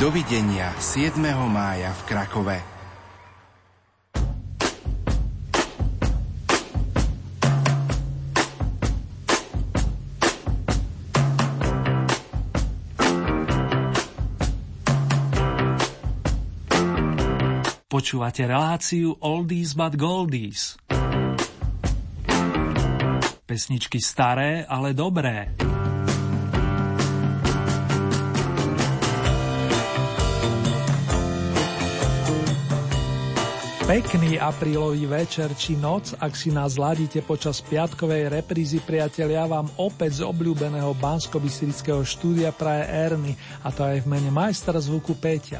Dovidenia 7. mája v Krakove. Počúvate reláciu Oldies but Goldies. Pesničky staré, ale dobré. Pekný aprílový večer či noc, ak si nás ladíte počas piatkovej reprízy, priatelia, vám opäť z obľúbeného bansko štúdia praje Erny, a to aj v mene majstra zvuku Peťa.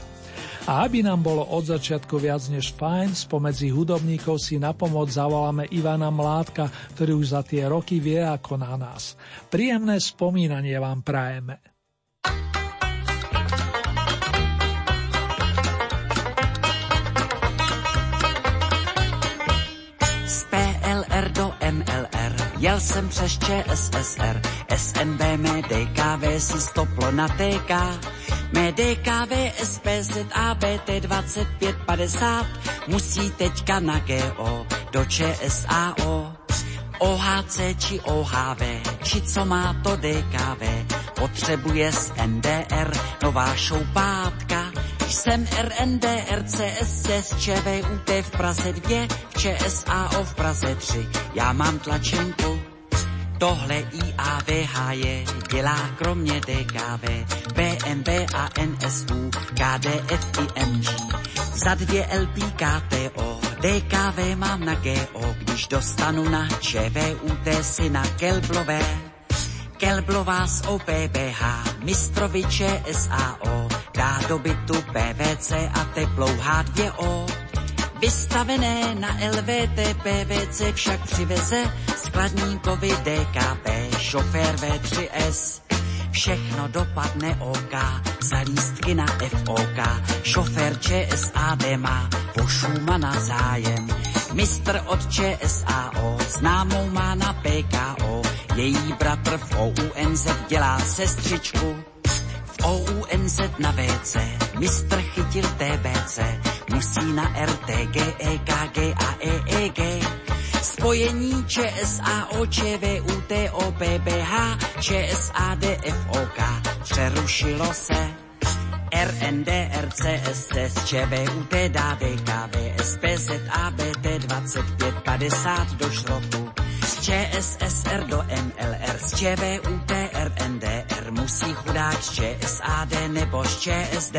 A aby nám bolo od začiatku viac než fajn, spomedzi hudobníkov si na pomoc zavoláme Ivana Mládka, ktorý už za tie roky vie ako na nás. Príjemné spomínanie vám prajeme. Jel jsem přes ČSSR, SNB DKV si stoplo na TK. DKV SPZ ABT 2550 musí teďka na GO do ČSAO. OHC či OHV, či co má to DKV, potřebuje z NDR nová šoupátka. Jsem RND, RCS, ČVUT v Praze 2, v ČSAO v Praze 3, já mám tlačenku. Tohle IAVH je, dělá kromě DKV, BMB a NSU, KDF i MG. Za dvě LP KTO, DKV mám na GO, když dostanu na ČVUT si na Kelblové. Kelblová z OPBH, mistroviče SAO, dá do bytu PVC a teplou H2O. Vystavené na LVT PVC však přiveze skladníkovi DKP, šofér V3S. Všechno dopadne OK, za lístky na FOK, šofér ČSAD má po na zájem. Mistr od ČSAO, známou má na PKO, její bratr v OUNZ dělá sestřičku. OUNZ na WC, mistr chytil TBC, musí na RTG, EKG a EEG. Spojení ČSAO, ČVUT, OPBH, ČSAD, FOK přerušilo se. RND, RCS, ČVUT, SPZ, ABT 2550 do šrotu. Z ČSSR do MLR, z ČVUT, Musí chudák z ČSAD nebo z ČSD.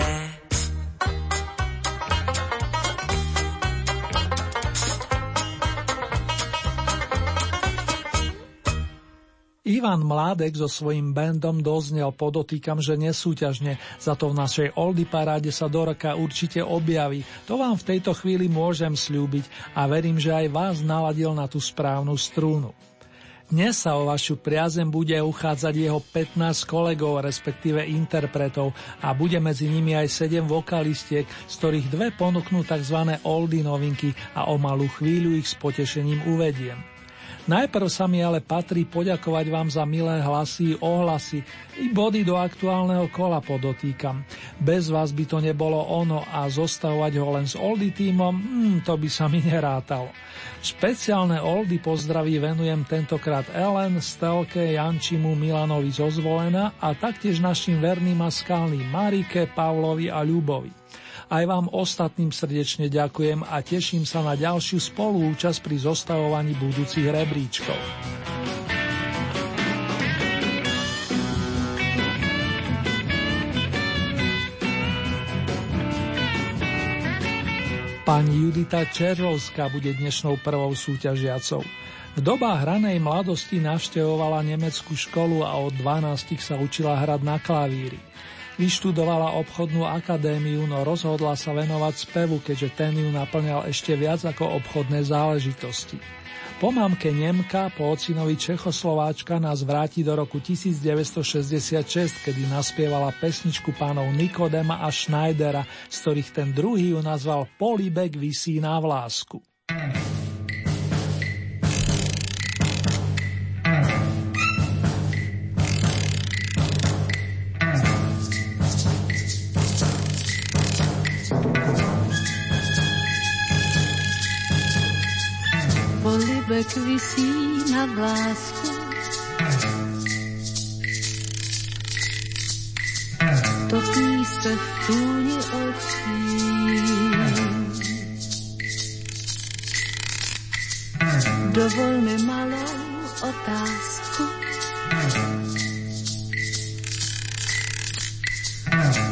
Ivan Mládek so svojím bandom doznel, podotýkam, že nesúťažne, za to v našej Oldy paráde sa do roka určite objaví. To vám v tejto chvíli môžem slúbiť a verím, že aj vás naladil na tú správnu strúnu. Dnes sa o vašu priazem bude uchádzať jeho 15 kolegov, respektíve interpretov a bude medzi nimi aj 7 vokalistiek, z ktorých dve ponúknú tzv. oldy novinky a o malú chvíľu ich s potešením uvediem. Najprv sa mi ale patrí poďakovať vám za milé hlasy, ohlasy i body do aktuálneho kola podotýkam. Bez vás by to nebolo ono a zostavovať ho len s Oldy týmom, hmm, to by sa mi nerátalo. Špeciálne Oldy pozdraví venujem tentokrát Ellen, Stelke, Jančimu, Milanovi zo Zvolena a taktiež našim verným a skalným Marike, Pavlovi a Ľubovi. Aj vám ostatným srdečne ďakujem a teším sa na ďalšiu spolúčasť pri zostavovaní budúcich rebríčkov. Pani Judita Čerlovská bude dnešnou prvou súťažiacou. V dobách hranej mladosti navštevovala nemeckú školu a od 12 sa učila hrať na klavíri. Vyštudovala obchodnú akadémiu, no rozhodla sa venovať spevu, keďže ten ju naplňal ešte viac ako obchodné záležitosti. Po mamke Nemka, po ocinovi Čechoslováčka nás vráti do roku 1966, kedy naspievala pesničku pánov Nikodema a Schneidera, z ktorých ten druhý ju nazval Polibek vysí na vlásku. Polibek vysí na vlásku. Topí se v tůni očí. Dovol mi malou otázku.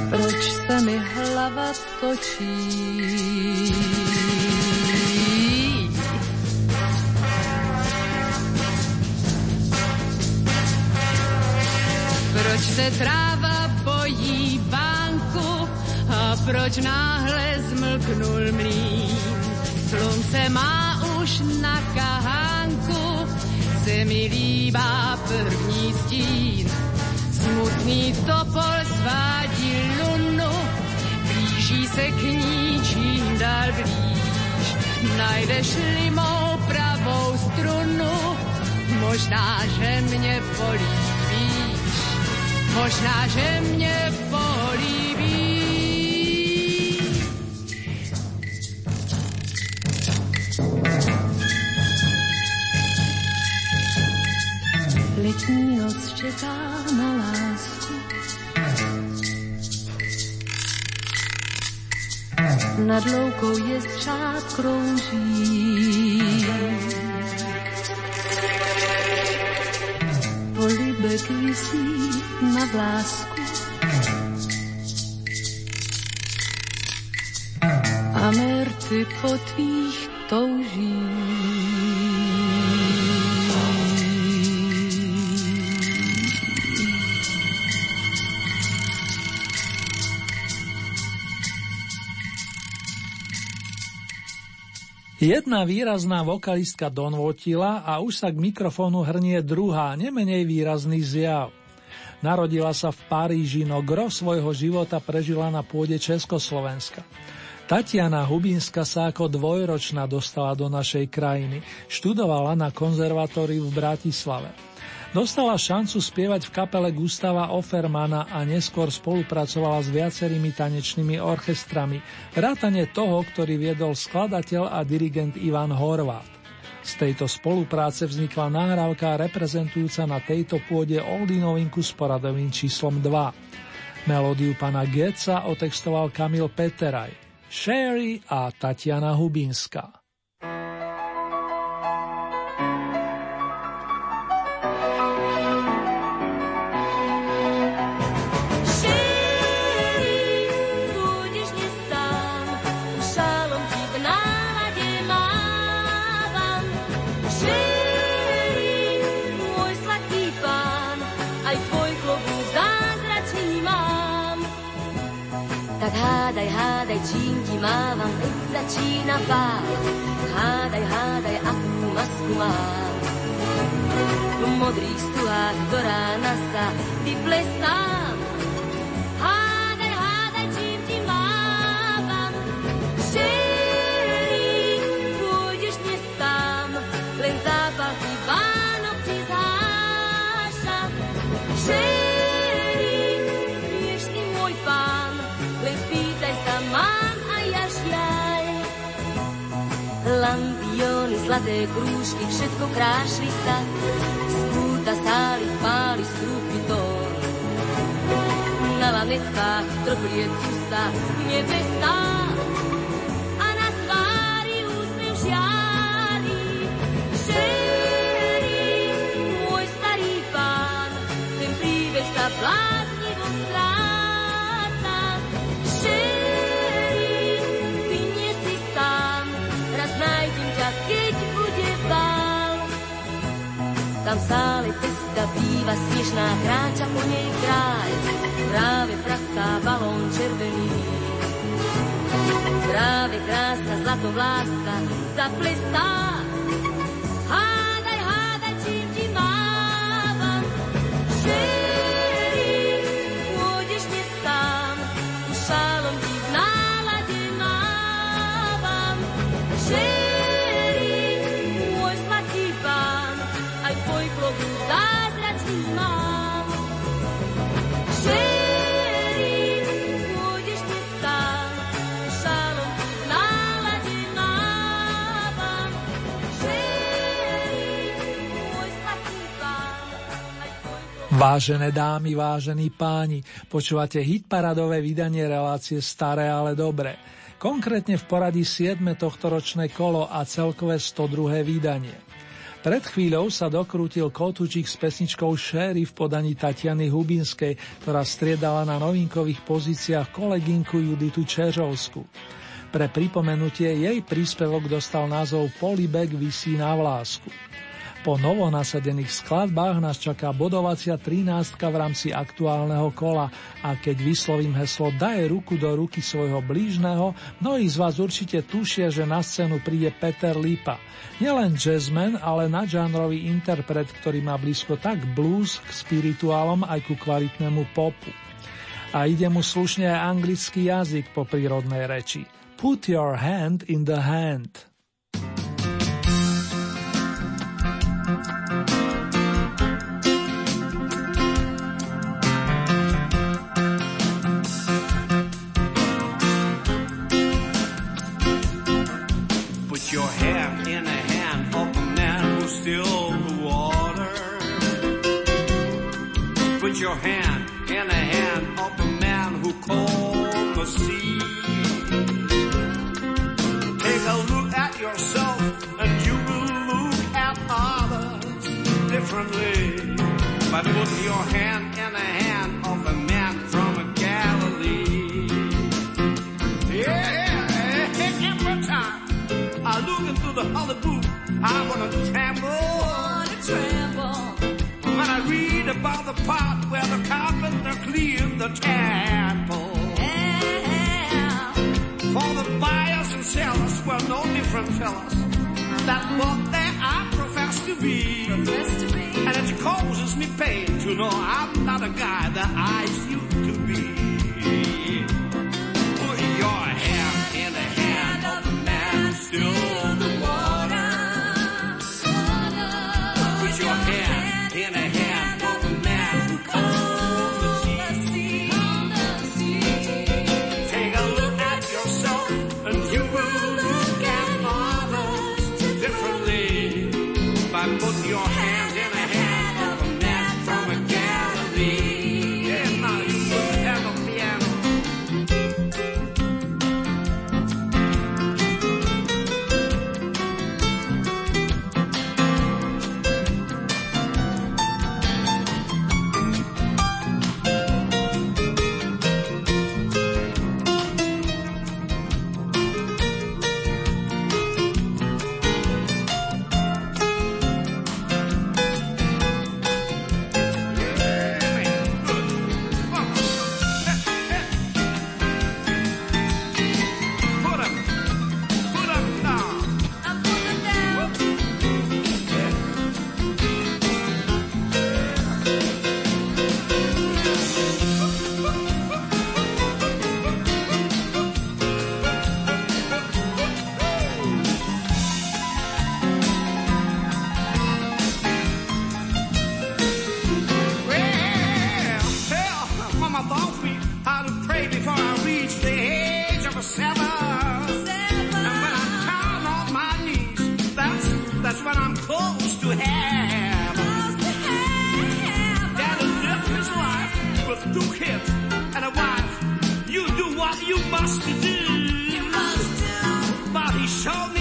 Proč se mi hlava točí? Se tráva bojí bánku a proč náhle zmlknul mlín? Slunce má už na kahánku, se mi líbá první stín. Smutný topol svádí lunu, blíží se k ní čím dál blíž. Najdeš-li mou pravou strunu, možná, že mě políbí. Možná, že mě políbí. Letní noc čeká na lásku. Nad loukou je střád krouží. Polibek visí na vlásku. A merty po tvých touží. Jedna výrazná vokalistka donvotila a už sa k mikrofónu hrnie druhá, nemenej výrazný zjav. Narodila sa v Paríži, no gro svojho života prežila na pôde Československa. Tatiana Hubínska sa ako dvojročná dostala do našej krajiny. Študovala na konzervatóriu v Bratislave. Dostala šancu spievať v kapele Gustava Offermana a neskôr spolupracovala s viacerými tanečnými orchestrami, vrátane toho, ktorý viedol skladateľ a dirigent Ivan Horvát. Z tejto spolupráce vznikla nahrávka reprezentujúca na tejto pôde oldy novinku s poradovým číslom 2. Melódiu pana Geca otextoval Kamil Peteraj, Sherry a Tatiana Hubinská. Mávam, teď začína pád. Hádaj, hádaj, akú masku mám. V modrých stuhách do rána sa vyplestám. Zlaté krúžky, všetko krášli sa. Z púta stáli, páli strúpy tón. Na lanetkách trpliecu sa nebesá. A na tvári úsmev žiari. Šerí, môj starý ten príbeh sa bláznivo stále cesta býva snežná, kráča po nej kráľ, práve prachtá balón červený. Práve krásna zlatovláska zaplestá, Vážené dámy, vážení páni, počúvate hitparadové vydanie relácie Staré, ale dobré. Konkrétne v poradí 7. tohtoročné kolo a celkové 102. vydanie. Pred chvíľou sa dokrútil kotúčik s pesničkou Sherry v podaní Tatiany Hubinskej, ktorá striedala na novinkových pozíciách kolegynku Juditu Čežovsku. Pre pripomenutie jej príspevok dostal názov Polibek vysí na vlásku. Po novonasadených skladbách nás čaká bodovacia 13 v rámci aktuálneho kola a keď vyslovím heslo Daje ruku do ruky svojho blížneho, mnohí z vás určite tušia, že na scénu príde Peter Lipa. Nielen jazzman, ale nadžánrový interpret, ktorý má blízko tak blues k spirituálom aj ku kvalitnému popu. A ide mu slušne aj anglický jazyk po prírodnej reči. Put your hand in the hand. Hand in the hand of the man who called the sea. Take a look at yourself and you will look at others differently. But put your hand in the hand of a man from Galilee. Yeah, every time I look into the holy book, I wanna tremble. Wanna tremble. When I read about the part the carpenter cleared the temple. Yeah. For the buyers and sellers were no different fellas. That's what they are professed to be. Professed to be. And it causes me pain to know I'm not a guy that I used Show me.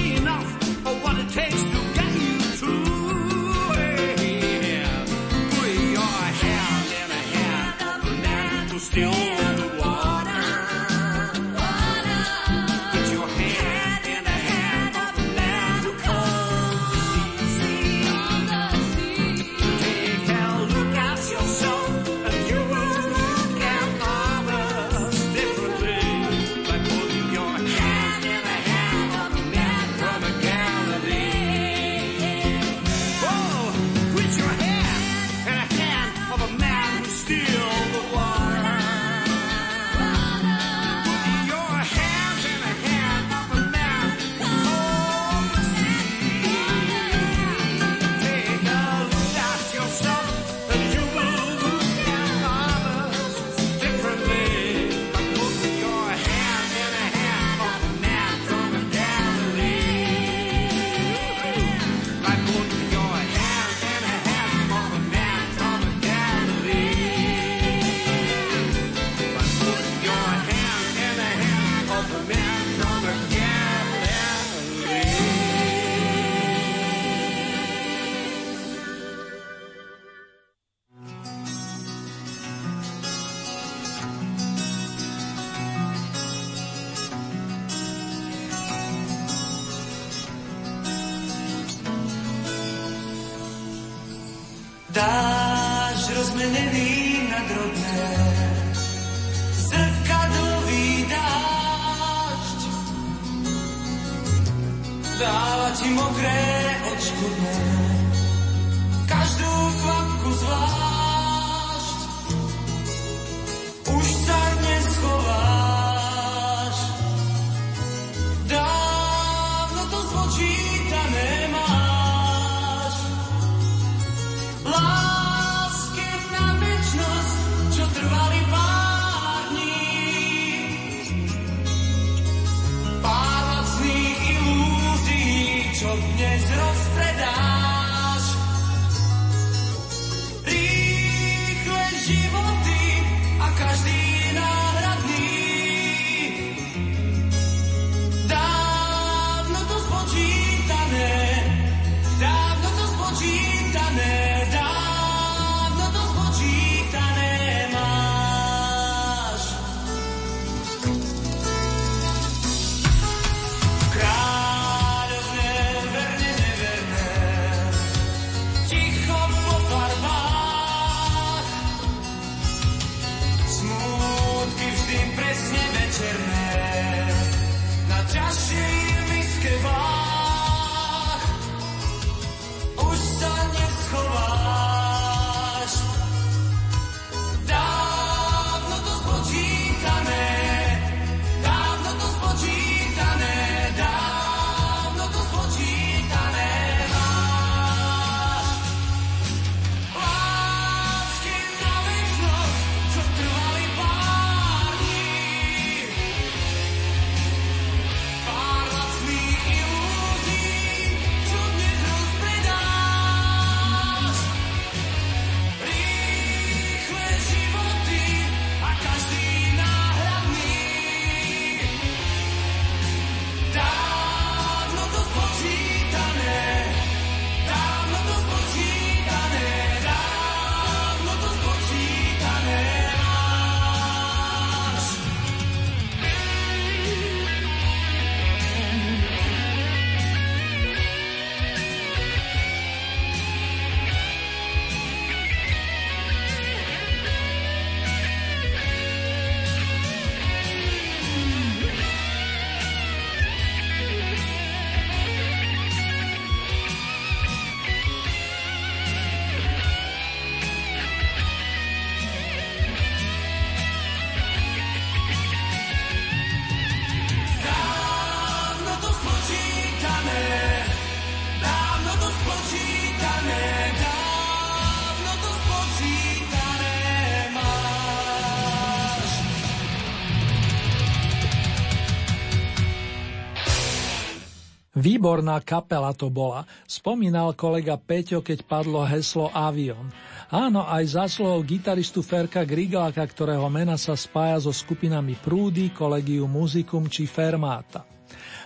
Výborná kapela to bola, spomínal kolega Peťo, keď padlo heslo Avion. Áno, aj zásluhou gitaristu Ferka Grigáka, ktorého mena sa spája so skupinami Prúdy, Kolegium Musicum či Fermáta.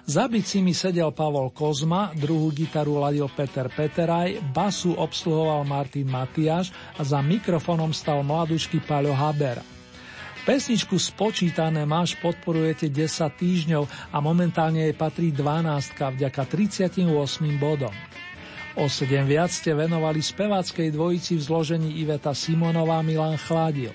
Za bicimi sedel Pavol Kozma, druhú gitaru ladil Peter Peteraj, basu obsluhoval Martin Matiáš a za mikrofónom stal mladušky Paľo Habera. Pesničku Spočítané máš podporujete 10 týždňov a momentálne jej patrí 12 vďaka 38 bodom. O 7 viac ste venovali speváckej dvojici v zložení Iveta Simonová Milan Chladil.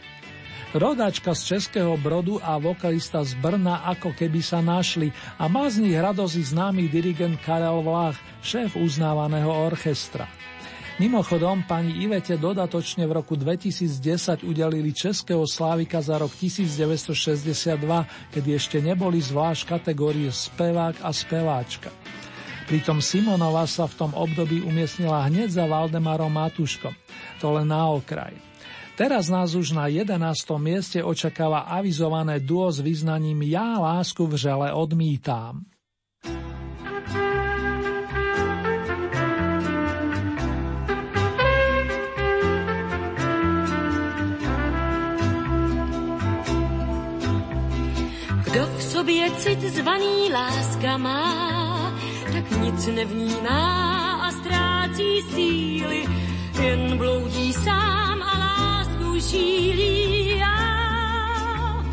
Rodačka z Českého Brodu a vokalista z Brna ako keby sa našli a má z nich radosť známy dirigent Karel Vlach, šéf uznávaného orchestra. Mimochodom, pani Ivete dodatočne v roku 2010 udelili Českého Slávika za rok 1962, kedy ešte neboli zvlášť kategórie spevák a speváčka. Pritom Simonova sa v tom období umiestnila hneď za Valdemarom Matuškom. To len na okraj. Teraz nás už na 11. mieste očakáva avizované duo s význaním Ja lásku v žele odmítam. Sobě cit zvaný láska má, tak nic nevnímá a ztrácí síly, jen bloudí sám a lásku šílí. Já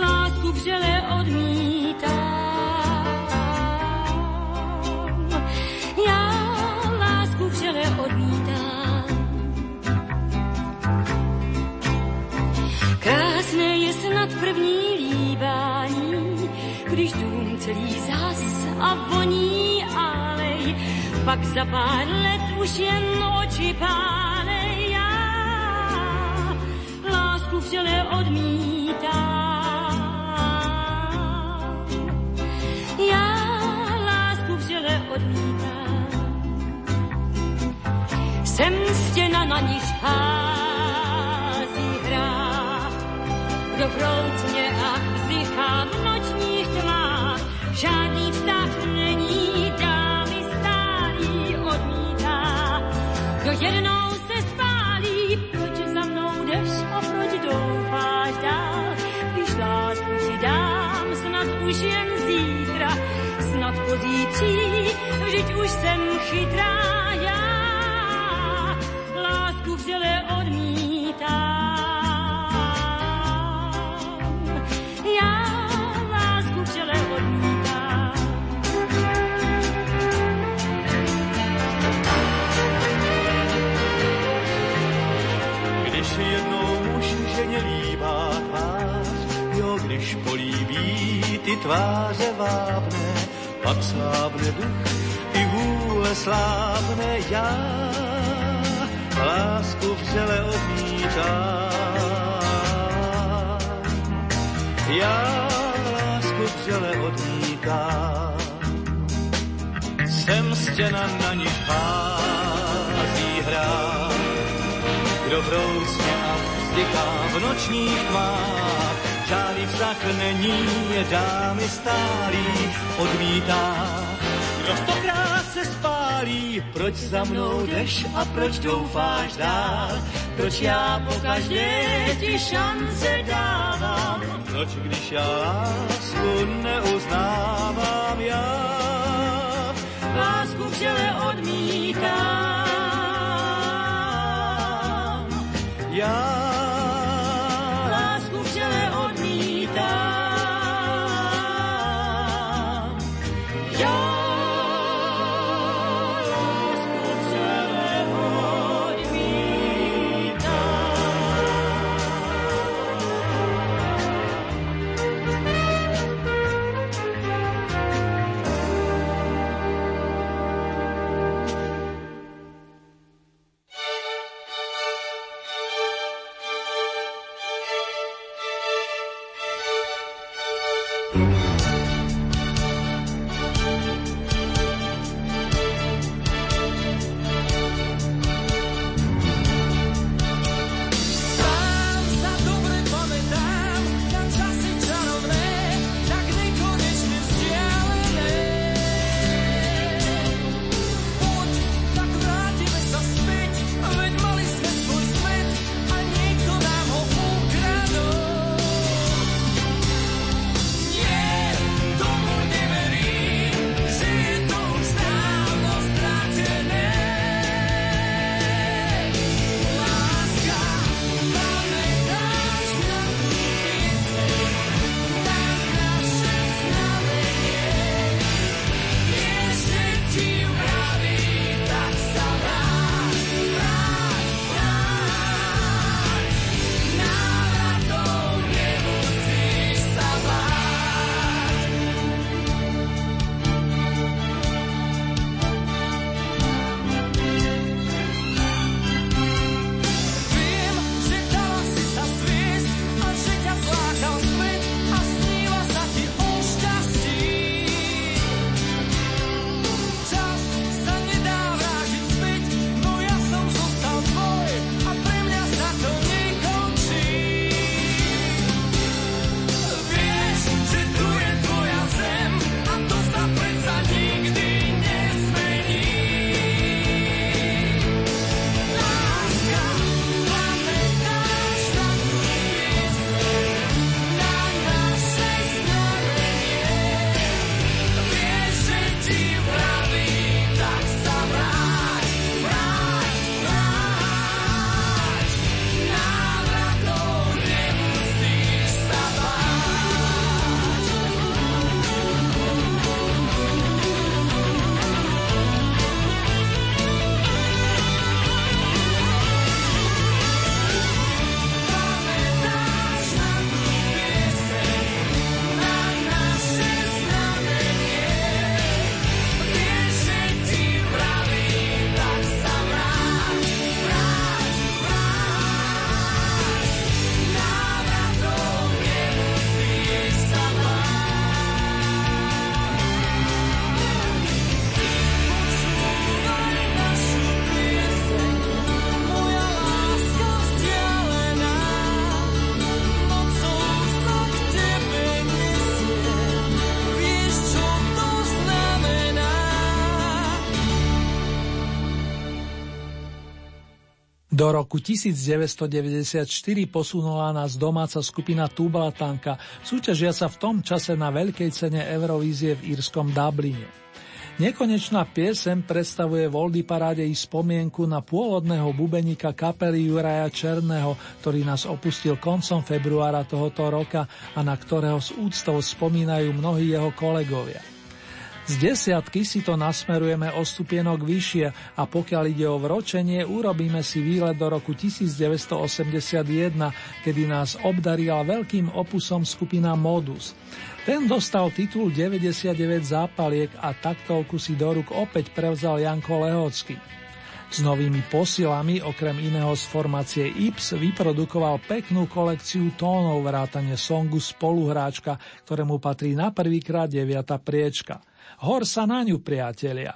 lásku vřele odmítám. Dům celý zas a voní alej, pak za pár let už jen oči pálej. Já lásku vřele odmítám. Já lásku vřele odmítám. Jsem stěna na níž hází hrách, kdo vroucně a vzdychá v tmách, žádný vztah není, dámy odmítá. Kdo jednou se spálí, proč za mnou jdeš a proč doufáš dál, když lásku ti dám, snad už jen zítra, snad pozítří, vždyť už jsem chytrá já, lásku vřele ty tváře vábné, pak slábne duch, i vůle slábne já, lásku vřele odmítám. Já lásku vřele odmítám, jsem stěna na ní hází hrát kdo vroucně a vzdychá v nočních tmách. Žádný vztah není, je dámy stálý, odmítá. Kdo stokrát se spálí, proč za mnou jdeš a proč doufáš dál? Proč já po každé ti šance dávám? Proč když já lásku neuznávám já? lásku vřele odmítám. Já Do roku 1994 posunula nás domáca skupina Tublatanka, súťažiaca v tom čase na veľkej cene Eurovízie v írskom Dubline. Nekonečná piesem predstavuje v Oldy paráde i spomienku na pôvodného bubeníka kapely Juraja Černého, ktorý nás opustil koncom februára tohoto roka a na ktorého s úctou spomínajú mnohí jeho kolegovia. Z desiatky si to nasmerujeme o stupienok vyššie a pokiaľ ide o vročenie, urobíme si výlet do roku 1981, kedy nás obdarila veľkým opusom skupina Modus. Ten dostal titul 99 zápaliek a taktovku si do ruk opäť prevzal Janko Lehocký. S novými posilami, okrem iného z formácie Ips, vyprodukoval peknú kolekciu tónov vrátane songu Spoluhráčka, ktorému patrí na prvýkrát deviata priečka – Hor sa na ňu, priatelia.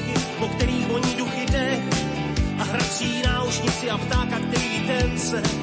holky, po kterých voní duchy dech a hrací náušnici a ptáka, který ten se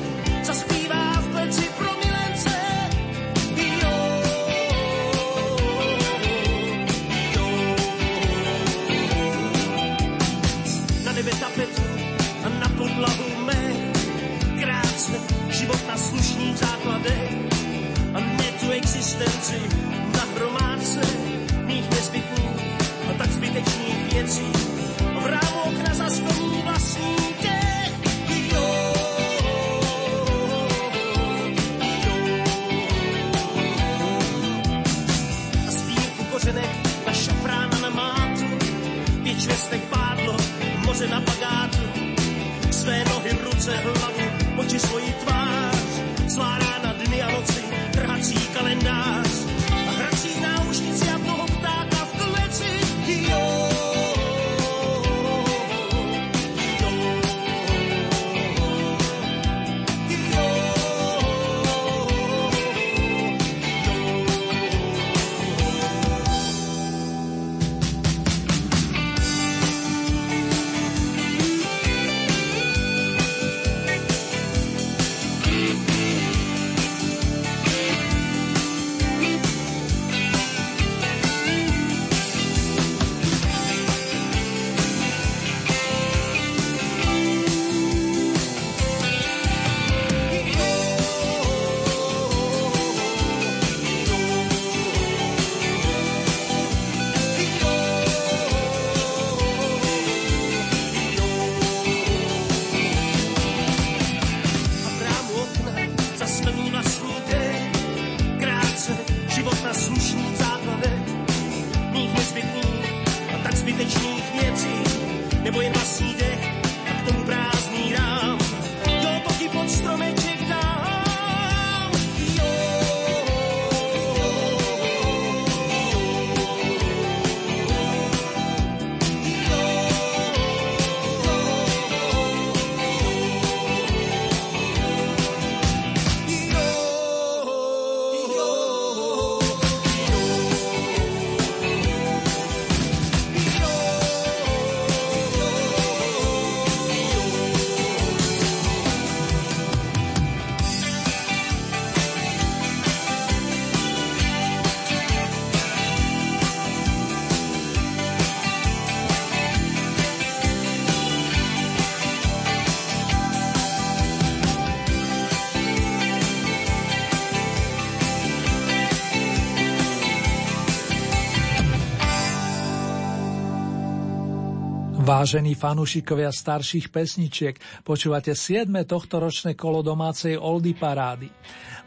Vážení fanúšikovia starších pesničiek, počúvate 7. tohtoročné kolo domácej Oldy parády.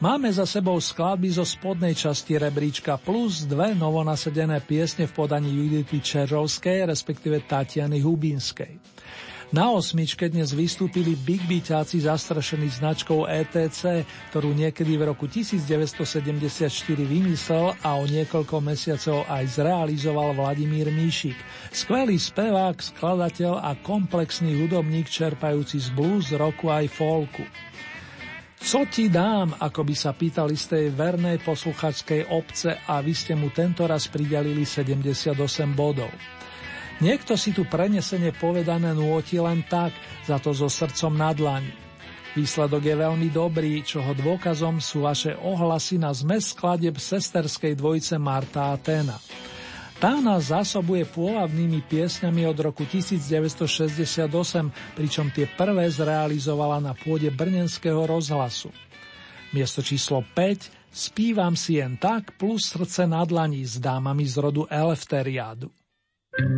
Máme za sebou skladby zo spodnej časti rebríčka plus dve novonasedené piesne v podaní Judity Čerovskej, respektíve Tatiany Hubínskej. Na osmičke dnes vystúpili Big Beatáci zastrašení značkou ETC, ktorú niekedy v roku 1974 vymyslel a o niekoľko mesiacov aj zrealizoval Vladimír Míšik. Skvelý spevák, skladateľ a komplexný hudobník čerpajúci z blues, roku aj folku. Co ti dám, ako by sa pýtali z tej vernej posluchačskej obce a vy ste mu tento raz pridelili 78 bodov. Niekto si tu prenesenie povedané nôti len tak, za to so srdcom na dlani. Výsledok je veľmi dobrý, čoho dôkazom sú vaše ohlasy na zmes skladeb sesterskej dvojice Marta a Tena. Tá nás zásobuje pôvabnými piesňami od roku 1968, pričom tie prvé zrealizovala na pôde Brnenského rozhlasu. Miesto číslo 5 Spívam si jen tak plus srdce na dlani s dámami z rodu Elefteriádu. Jenom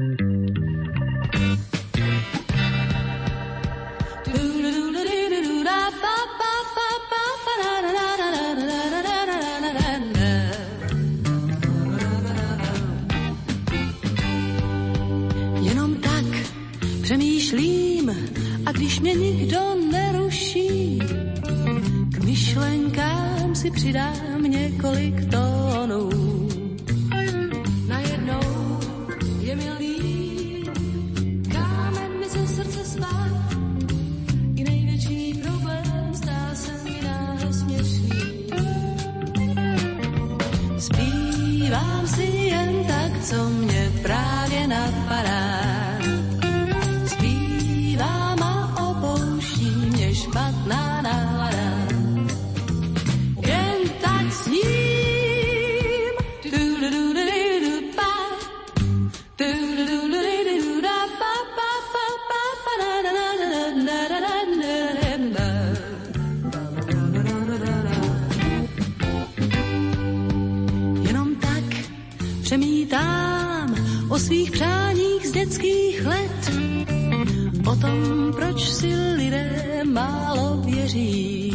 tak přemýšlím a když mě nikdo neruší, k myšlenkám si přidám několik tónů co mě přemítám o svých přáních z dětských let, o tom, proč si lidé málo věří.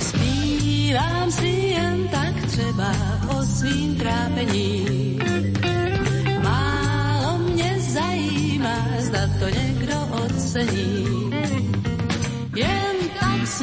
Zpívám si jen tak třeba o svým ocení. Jen tak s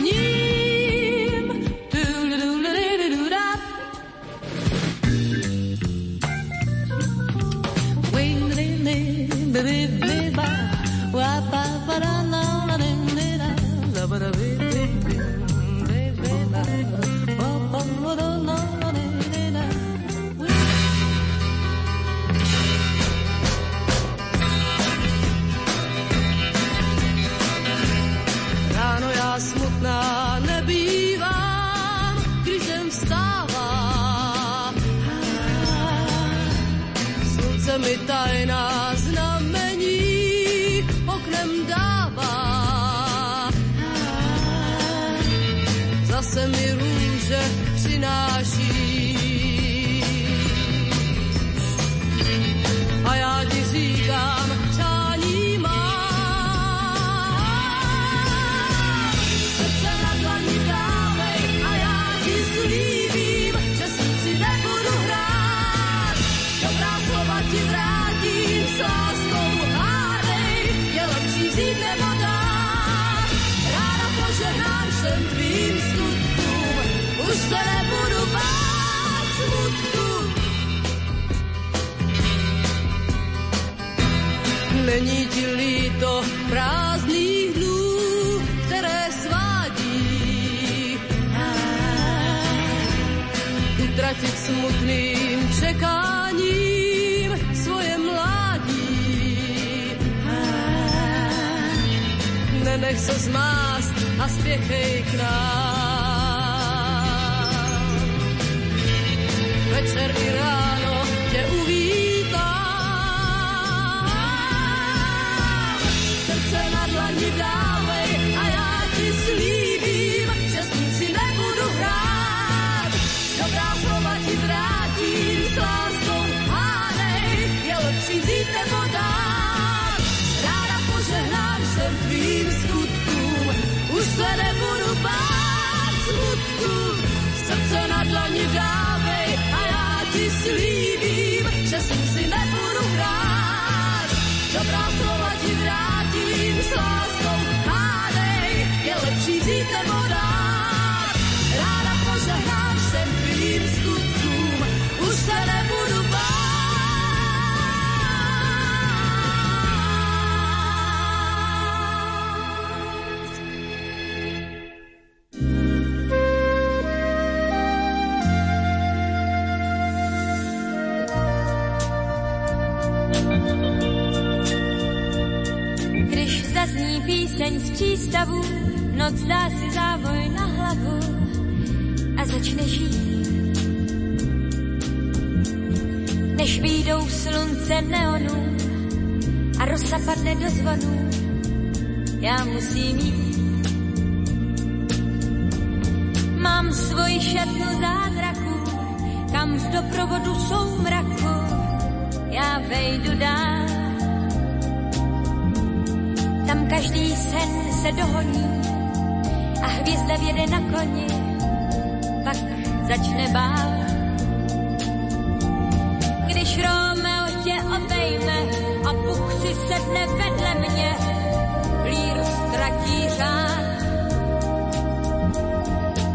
smutným čekáním svoje mládí. Nenech se zmást a spěchej k nám. Noc dá si závoj na hlavu a začne žít. Než výjdou slunce neonů a rosa padne do zvonů, já musím jít. Mám svoji šatnu zázraku, kam z doprovodu soumraku já vejdu dál. Tam každý sen se dohoní hvězda věde na koni, pak začne bál. Když Romeo tě obejme a Bůh si sedne vedle mě, líru ztratí řád.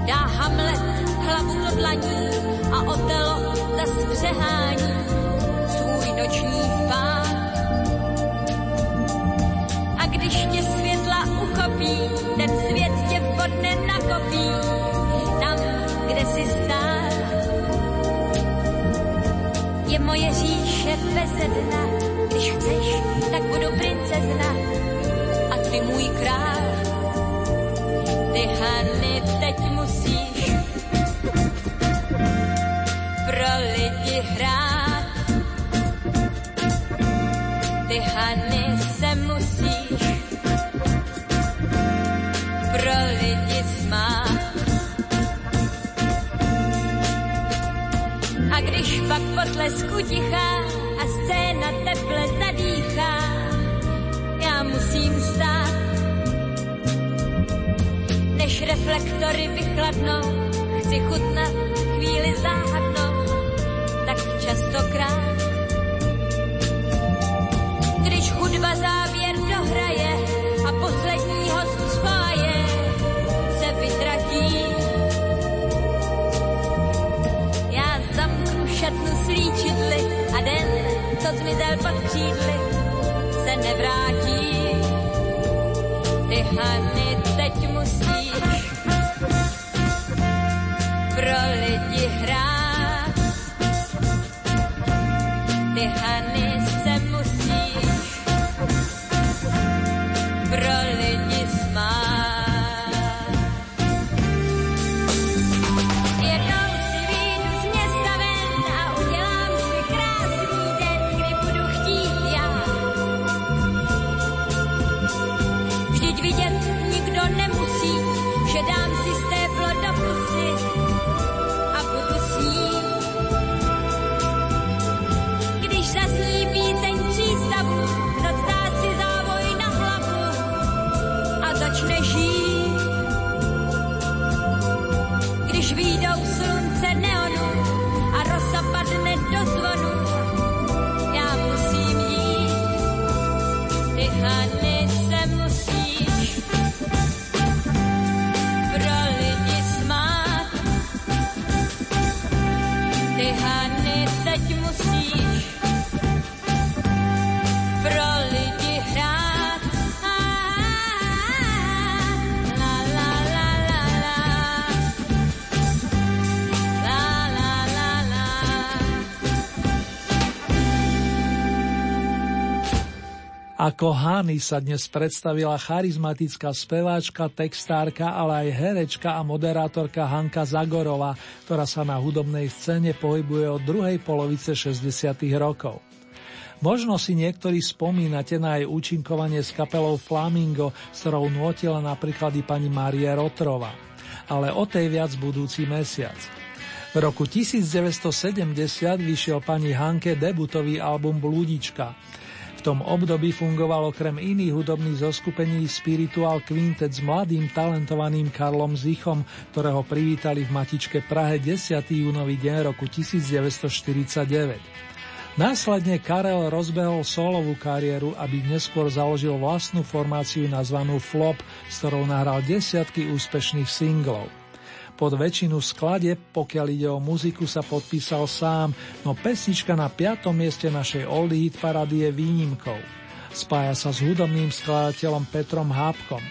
Dá Hamlet hlavu do dlaní a Otelo zas přehání svůj noční moje říše beze dna, když chceš, tak budu princezna a ty můj král. Ty Hany teď musíš pro lidi hrát. Ty Hany potlesku tichá a scéna teple zadýchá, já musím stát. Než reflektory vychladnou, chci chutnat chvíli záhadnou, tak častokrát. Co zmizel pod křídly, se nevrátí. Ty Hany teď Ako Hany sa dnes predstavila charizmatická speváčka, textárka, ale aj herečka a moderátorka Hanka Zagorová, ktorá sa na hudobnej scéne pohybuje od druhej polovice 60. rokov. Možno si niektorí spomínate na jej účinkovanie s kapelou Flamingo, s ktorou notila napríklad i pani Maria Rotrova. Ale o tej viac budúci mesiac. V roku 1970 vyšiel pani Hanke debutový album Blúdička. Tom období fungoval okrem iných hudobných zoskupení Spiritual Quintet s mladým talentovaným Karlom Zichom, ktorého privítali v Matičke Prahe 10. júnový deň roku 1949. Následne Karel rozbehol solovú kariéru, aby neskôr založil vlastnú formáciu nazvanú Flop, s ktorou nahral desiatky úspešných singlov. Pod väčšinu skladeb, pokiaľ ide o muziku, sa podpísal sám, no pesnička na piatom mieste našej Oldie Hit parady je výnimkou. Spája sa s hudobným skladateľom Petrom Hápkom.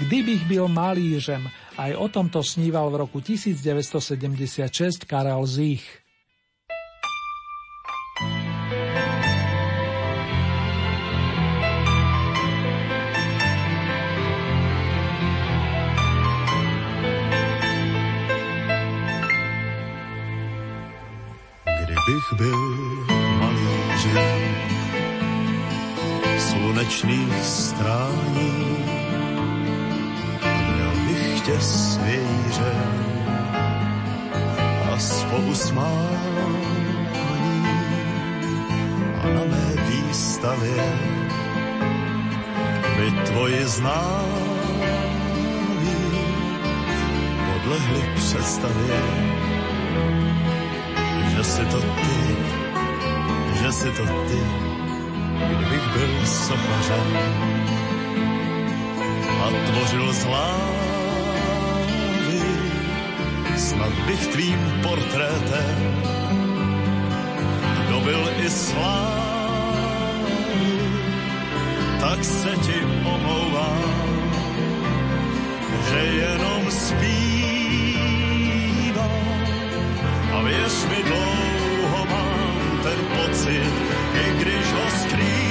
Kdybych byl malířem, aj o tomto sníval v roku 1976 Karel Zich. to ty, kdybych byl sochařem a tvořil slávy, snad bych tvým portrétem dobil i slávy, tak se ti omlouvám, že jenom zpívám. A věř mi dlouho ten pocit, i když ho skrývá.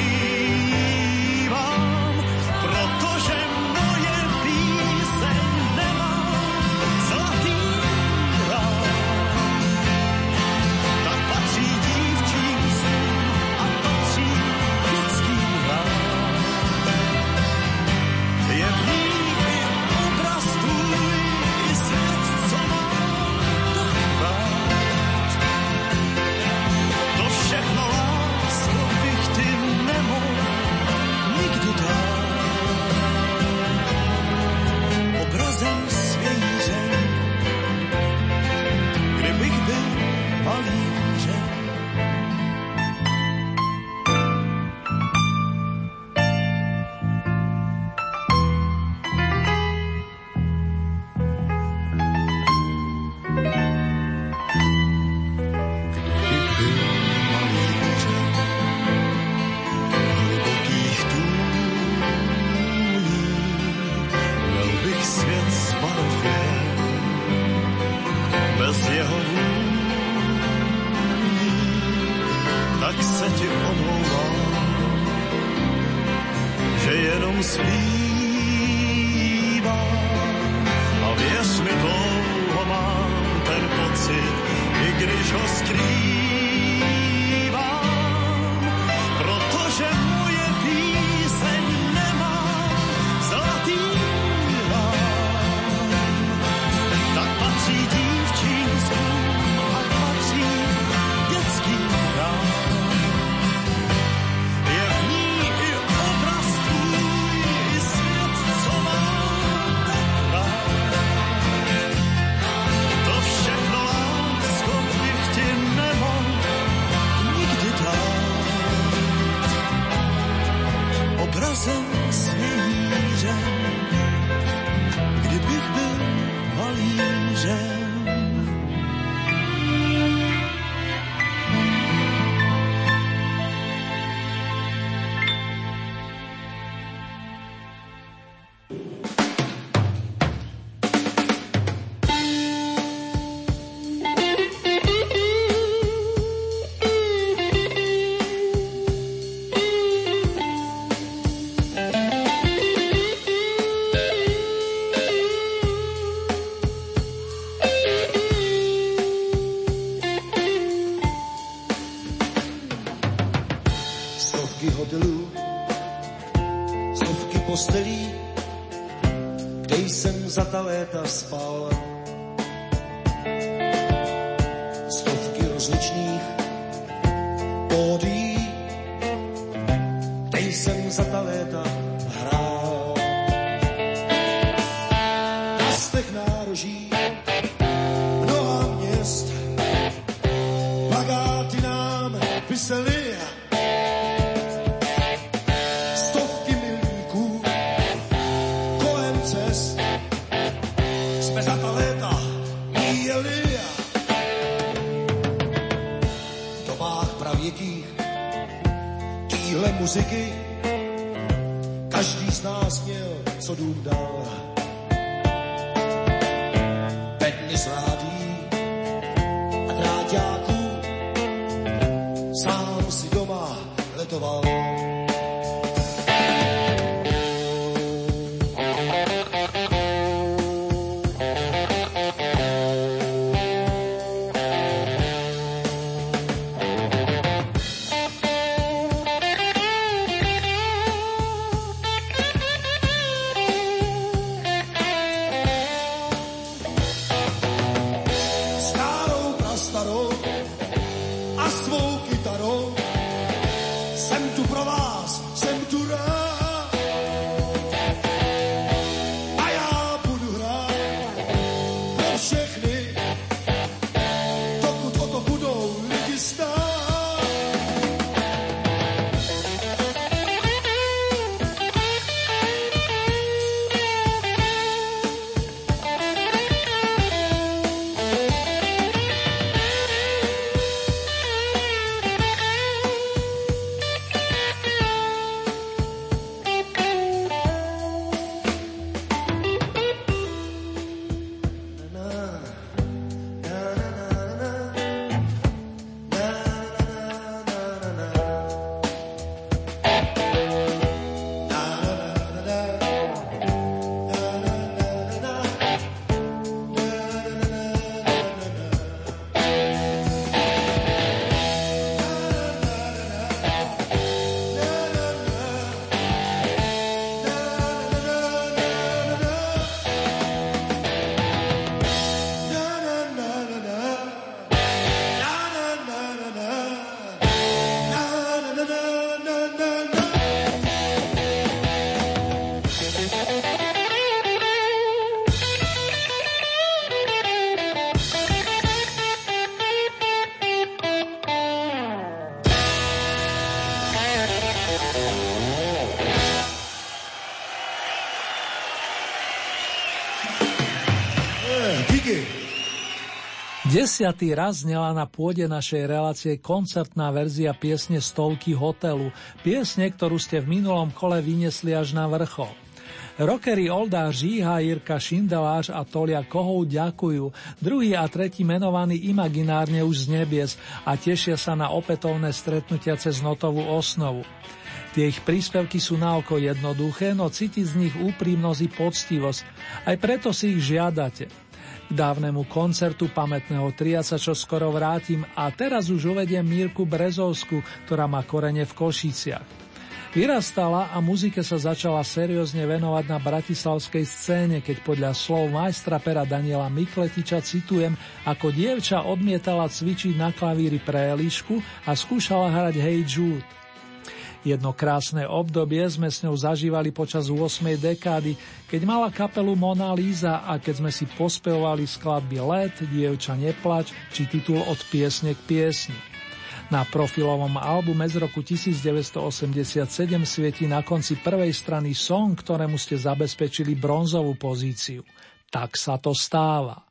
Desiatý raz znela na pôde našej relácie koncertná verzia piesne Stovky hotelu, piesne, ktorú ste v minulom kole vyniesli až na vrchol. Rockery Olda Žíha, Jirka Šindeláš a Tolia Kohou ďakujú, druhý a tretí menovaní imaginárne už z nebies a tešia sa na opätovné stretnutia cez notovú osnovu. Tie ich príspevky sú na oko jednoduché, no cítiť z nich úprimnosť i poctivosť. Aj preto si ich žiadate. K dávnemu koncertu pamätného tria sa čo skoro vrátim a teraz už uvediem Mírku Brezovsku, ktorá má korene v Košiciach. Vyrastala a muzike sa začala seriózne venovať na bratislavskej scéne, keď podľa slov majstra pera Daniela Mikletiča citujem, ako dievča odmietala cvičiť na klavíri pre Elišku a skúšala hrať Hey Jude. Jedno krásne obdobie sme s ňou zažívali počas 8. dekády, keď mala kapelu Mona Lisa a keď sme si pospevovali skladby Let, Dievča neplač či titul Od piesne k piesni. Na profilovom albume z roku 1987 svieti na konci prvej strany song, ktorému ste zabezpečili bronzovú pozíciu. Tak sa to stáva.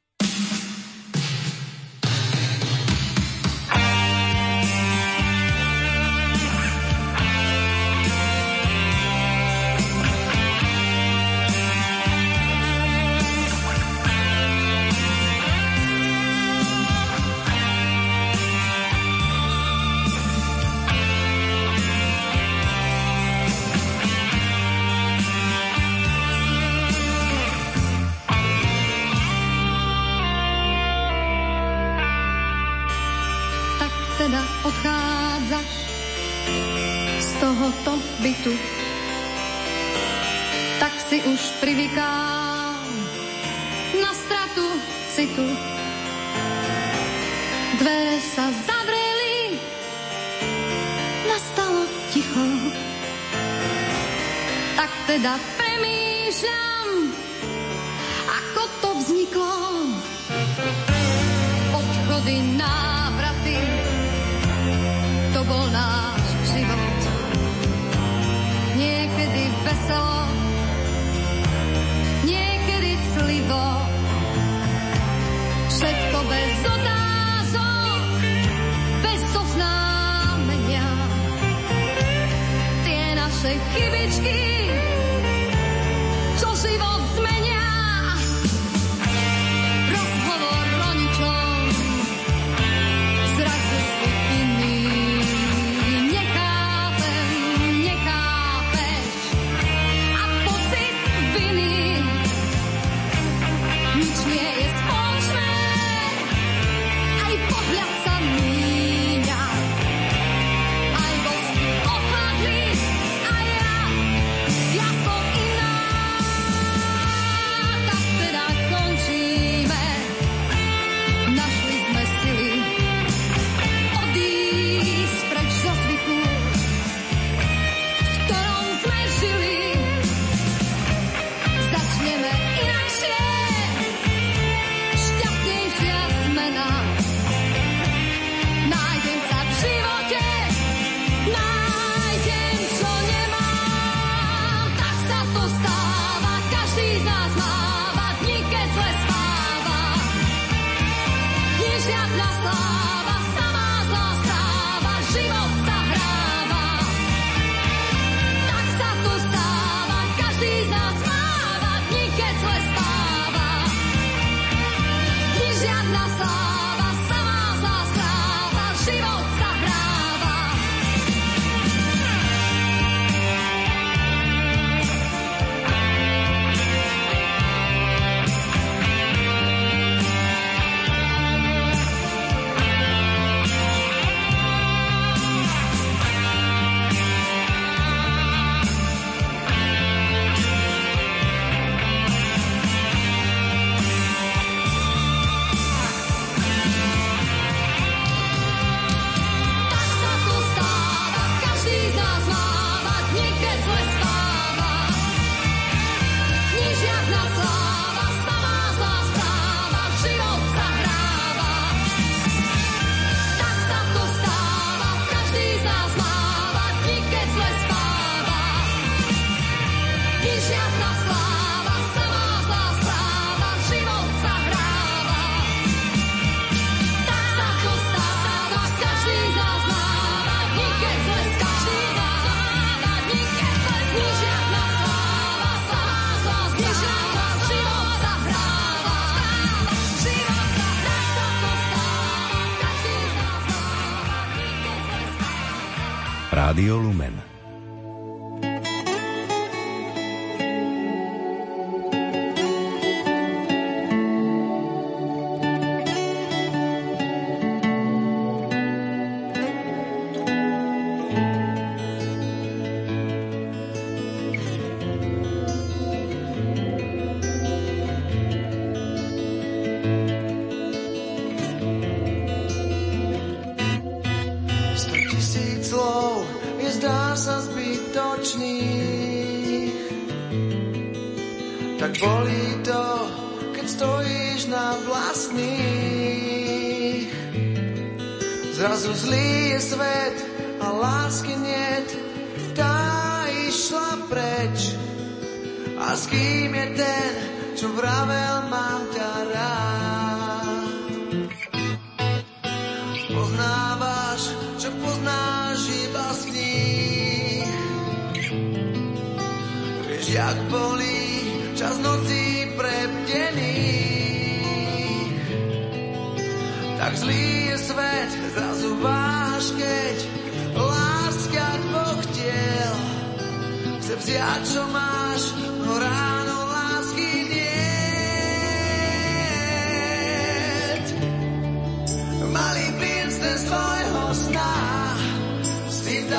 žiadna slávy.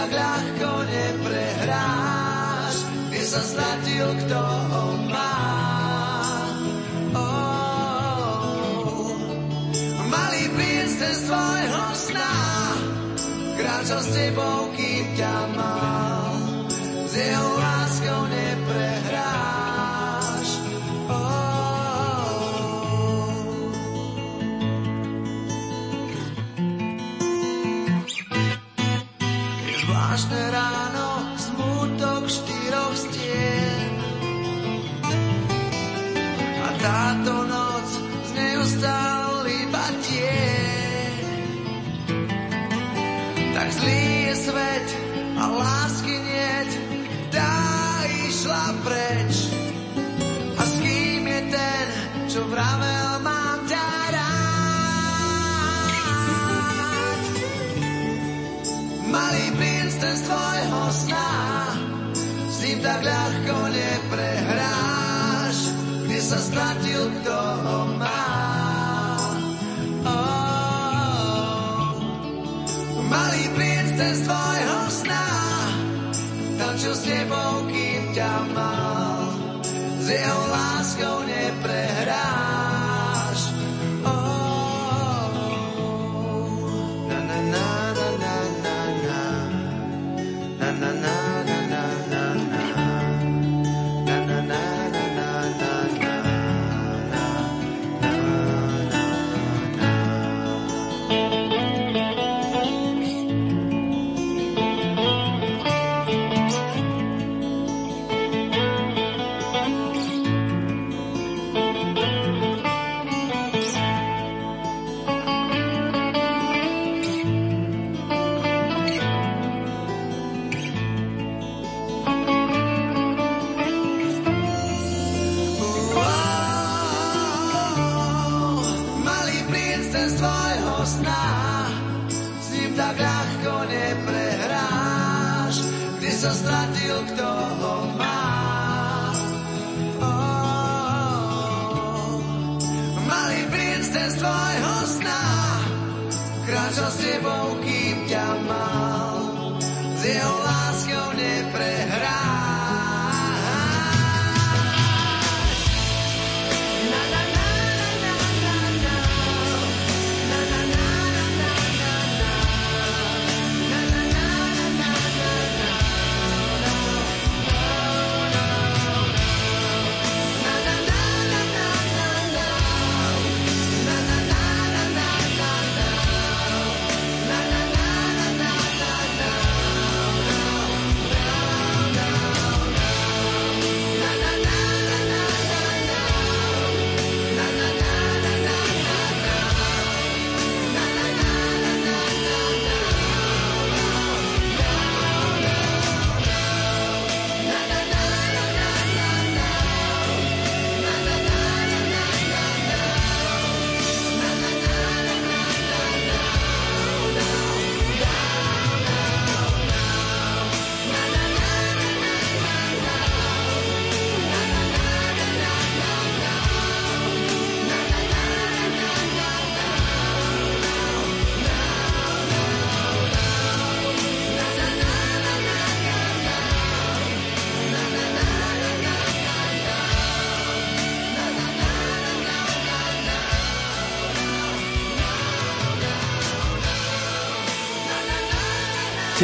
tak ľahko neprehráš, kde sa zlatil, kto ho má. Oh. Malý princ ten z tvojho sna, kráča s tebou, kým ťa má. z tvojho sna, to čo s tebou, kým ťa mal, s jeho láskou neprehral.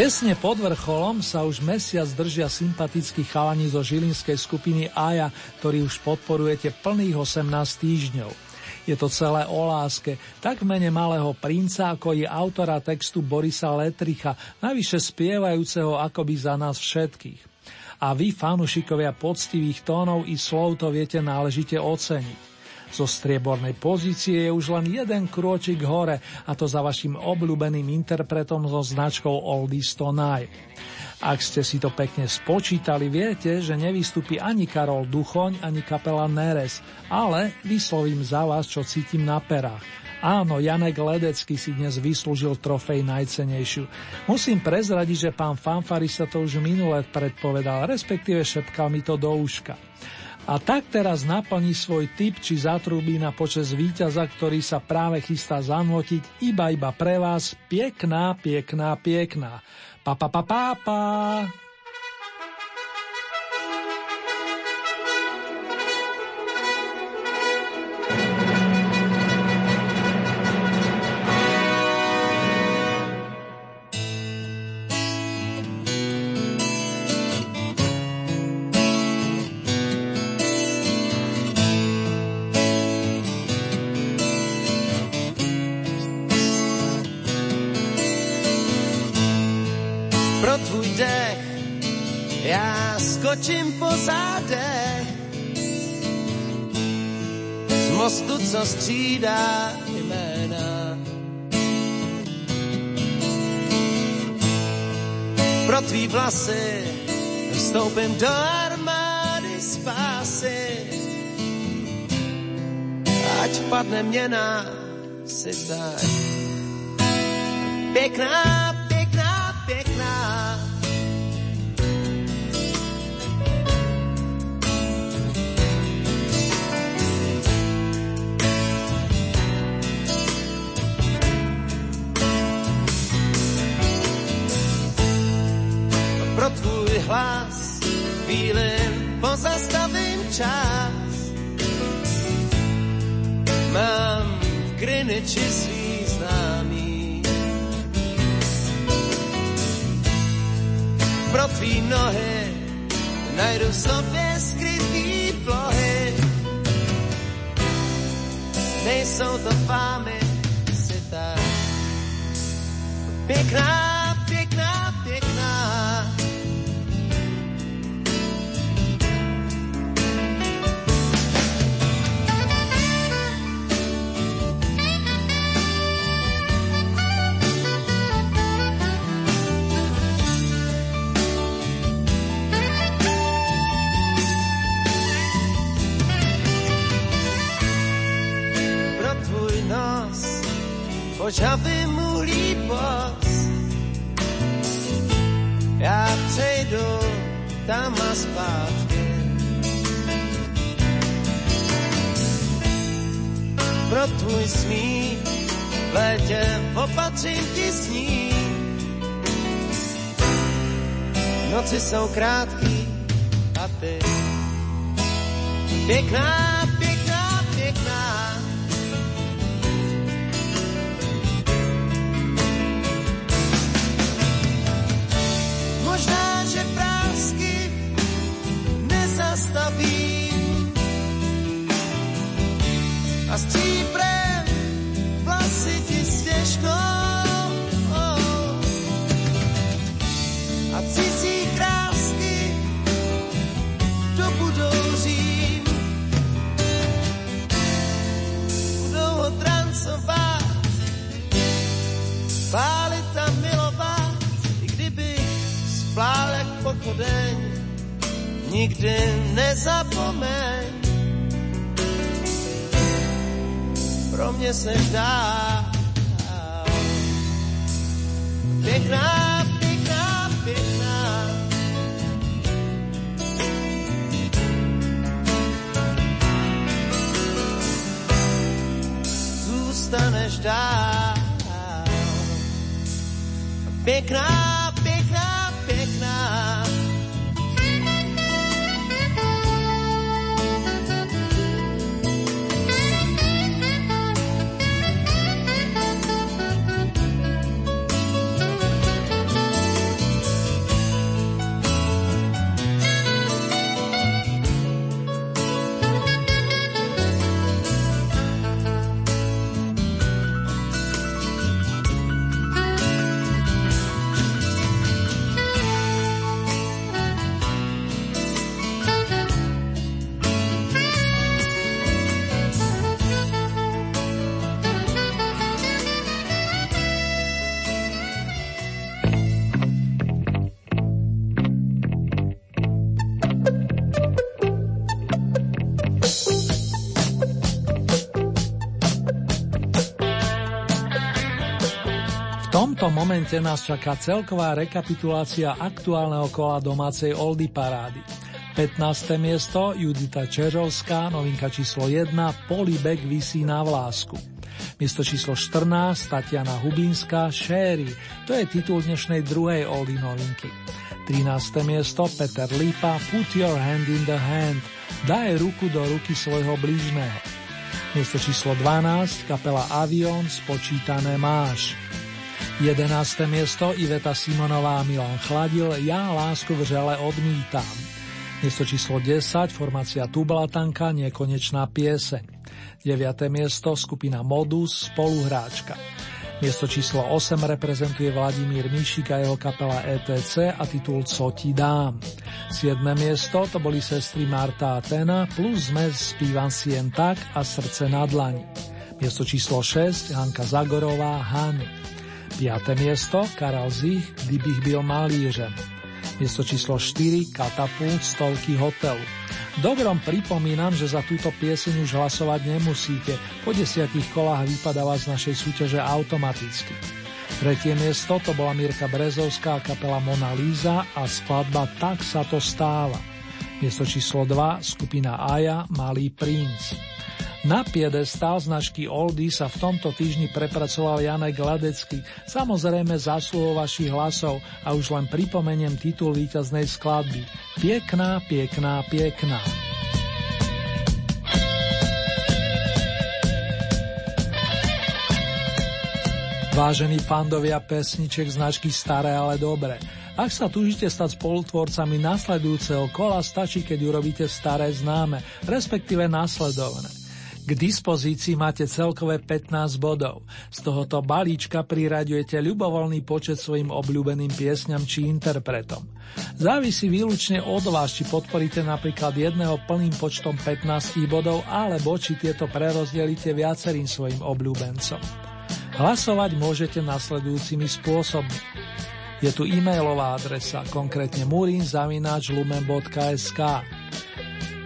Tesne pod vrcholom sa už mesiac držia sympatickí chalani zo žilinskej skupiny Aja, ktorí už podporujete plných 18 týždňov. Je to celé o láske, tak v mene malého princa, ako i autora textu Borisa Letricha, navyše spievajúceho akoby za nás všetkých. A vy, fanúšikovia poctivých tónov i slov, to viete náležite oceniť. Zo striebornej pozície je už len jeden krôčik hore a to za vašim obľúbeným interpretom so značkou Oldies Tonight. Ak ste si to pekne spočítali, viete, že nevystupí ani Karol Duchoň, ani kapela Neres, ale vyslovím za vás, čo cítim na perách. Áno, Janek Ledecký si dnes vyslúžil trofej najcenejšiu. Musím prezradiť, že pán Fanfari sa to už minule predpovedal, respektíve šepkal mi to do úška. A tak teraz naplní svoj typ či zatrubí na počas víťaza, ktorý sa práve chystá zanvotiť iba iba pre vás pekná, pekná, pekná. Pa, pa, pa, pa, pa. Mostu, co střídá jména. Pro tvý vlasy vstoupím do armády spásy. Ať padne měna, si tak pěkná hlas, chvíli pozastavím čas. Mám v Greenwichi svý známý. Pro tvý nohy najdu sobě skrytý plohy. Nejsou to fámy, si tak pěkná ti sní. Noci jsou krátký a ty pěkná Pěkná, pěkná, pěkná. Zůstaneš dál. Pěkná, tomto momente nás čaká celková rekapitulácia aktuálneho kola domácej Oldy parády. 15. miesto Judita Čežovská, novinka číslo 1, Polibek vysí na vlásku. Miesto číslo 14, Tatiana Hubinská, Sherry, to je titul dnešnej druhej Oldy novinky. 13. miesto Peter Lipa, Put your hand in the hand, daj ruku do ruky svojho blížneho. Miesto číslo 12, kapela Avion, spočítané máš. 11. miesto Iveta Simonová Milan Chladil, ja lásku vřele odmítam. Miesto číslo 10, formácia Tubalatanka, nekonečná pieseň. 9. miesto, skupina Modus, spoluhráčka. Miesto číslo 8 reprezentuje Vladimír Míšik a jeho kapela ETC a titul Co ti dám. 7. miesto to boli sestry Marta a Tena plus zmes Spívam si jen tak a Srdce na dlani. Miesto číslo 6 Hanka Zagorová Hany. 5. miesto Karel Zich, Kdybych byl malířem. Miesto číslo 4 Katapult Stovky hotelu. Dobrom pripomínam, že za túto pieseň už hlasovať nemusíte. Po desiatich kolách vypadáva z našej súťaže automaticky. Tretie miesto to bola Mirka Brezovská kapela Mona Lisa a skladba Tak sa to stáva. Miesto číslo 2 skupina Aja Malý princ. Na piedestál značky Oldy sa v tomto týždni prepracoval Janek Ladecký, samozrejme zásluhou vašich hlasov a už len pripomeniem titul víťaznej skladby. Piekná, piekná, piekná. Vážení fandovia pesniček značky Staré, ale dobré. Ak sa túžite stať spolutvorcami nasledujúceho kola, stačí, keď urobíte staré známe, respektíve následovné. K dispozícii máte celkové 15 bodov. Z tohoto balíčka priraďujete ľubovoľný počet svojim obľúbeným piesňam či interpretom. Závisí výlučne od vás, či podporíte napríklad jedného plným počtom 15 bodov, alebo či tieto prerozdelíte viacerým svojim obľúbencom. Hlasovať môžete nasledujúcimi spôsobmi. Je tu e-mailová adresa, konkrétne murinzavináčlumen.sk.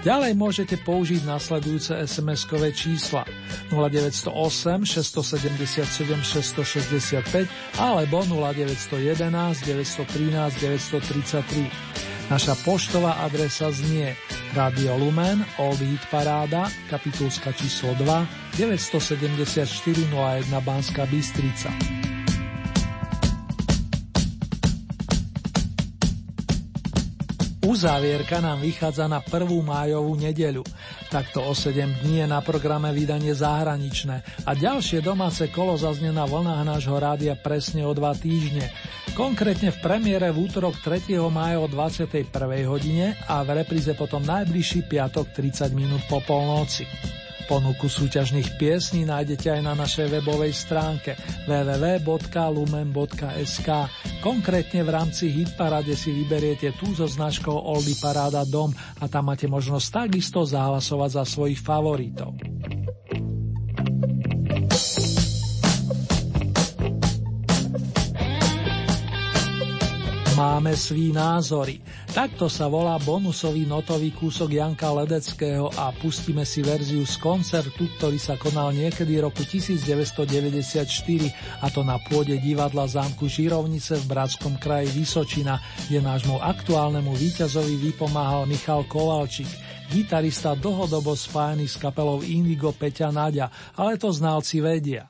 Ďalej môžete použiť nasledujúce SMS-kové čísla 0908 677 665 alebo 0911 913 933. Naša poštová adresa znie Radio Lumen, Old Hit Paráda, kapitulska číslo 2, 974 01 Banská Bystrica. Uzávierka nám vychádza na 1. májovú nedeľu. Takto o 7 dní je na programe vydanie zahraničné a ďalšie domáce kolo zaznie na vlnách nášho rádia presne o dva týždne. Konkrétne v premiére v útorok 3. mája o 21. hodine a v repríze potom najbližší piatok 30 minút po polnoci. Ponuku súťažných piesní nájdete aj na našej webovej stránke www.lumen.sk. Konkrétne v rámci Hitparade si vyberiete tú so značkou Oldy Paráda Dom a tam máte možnosť takisto zahlasovať za svojich favoritov. Máme svý názory. Takto sa volá bonusový notový kúsok Janka Ledeckého a pustíme si verziu z koncertu, ktorý sa konal niekedy roku 1994 a to na pôde divadla zámku Žirovnice v Bratskom kraji Vysočina, kde nášmu aktuálnemu víťazovi vypomáhal Michal Kovalčík, gitarista dlhodobo spájaný s kapelou Indigo Peťa Nadia, ale to znalci vedia.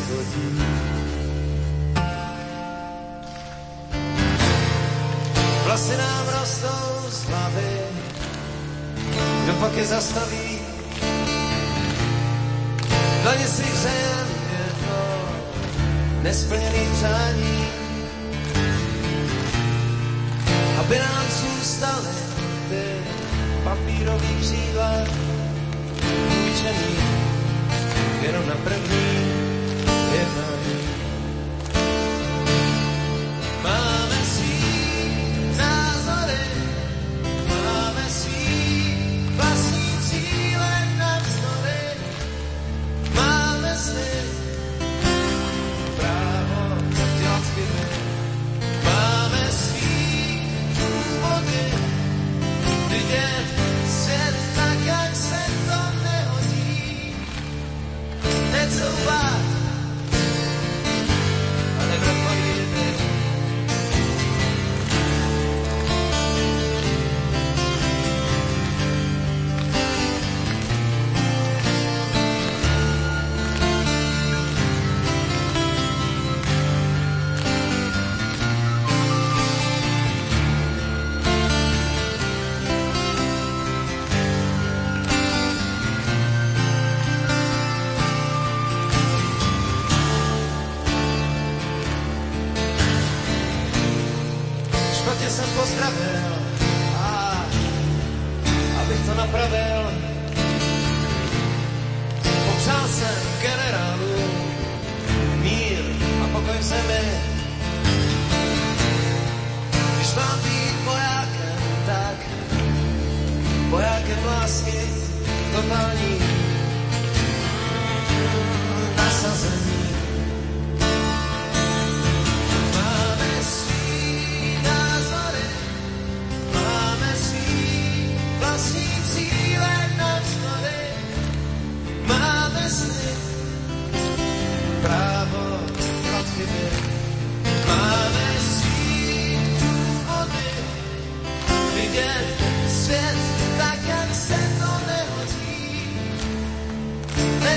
rostou z hlavy, kdo pak je zastaví, dlani si přejem jedno nesplněný přání, aby nám zůstaly ty papírový křídla, půjčený jenom na první jednání.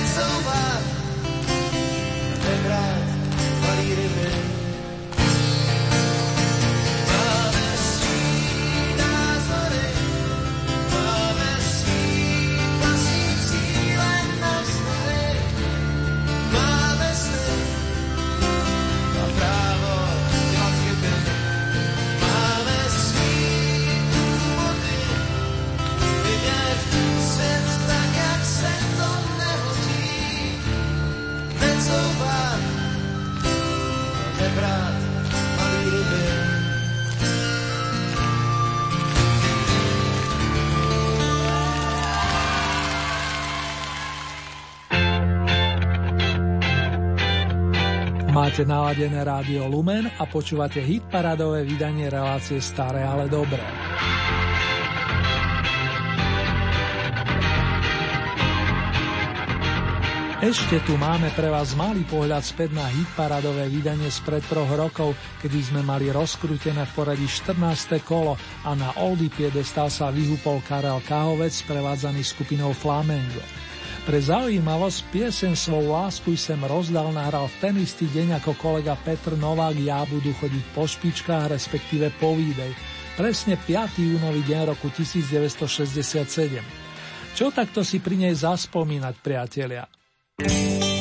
it's over. Máte naladené rádio Lumen a počúvate hit parádové vydanie relácie Staré, ale dobré. Ešte tu máme pre vás malý pohľad späť na hitparadové vydanie spred troch rokov, kedy sme mali rozkrútené v poradí 14. kolo a na Oldy piedestal sa vyhúpol Karel Kahovec sprevádzaný skupinou Flamengo. Pre zaujímavosť piesen svoju lásku sem rozdal nahral v ten istý deň ako kolega Petr Novák Ja budú chodiť po špičkách, respektíve po výdej. Presne 5. júnový deň roku 1967. Čo takto si pri nej zaspomínať, priatelia? Proč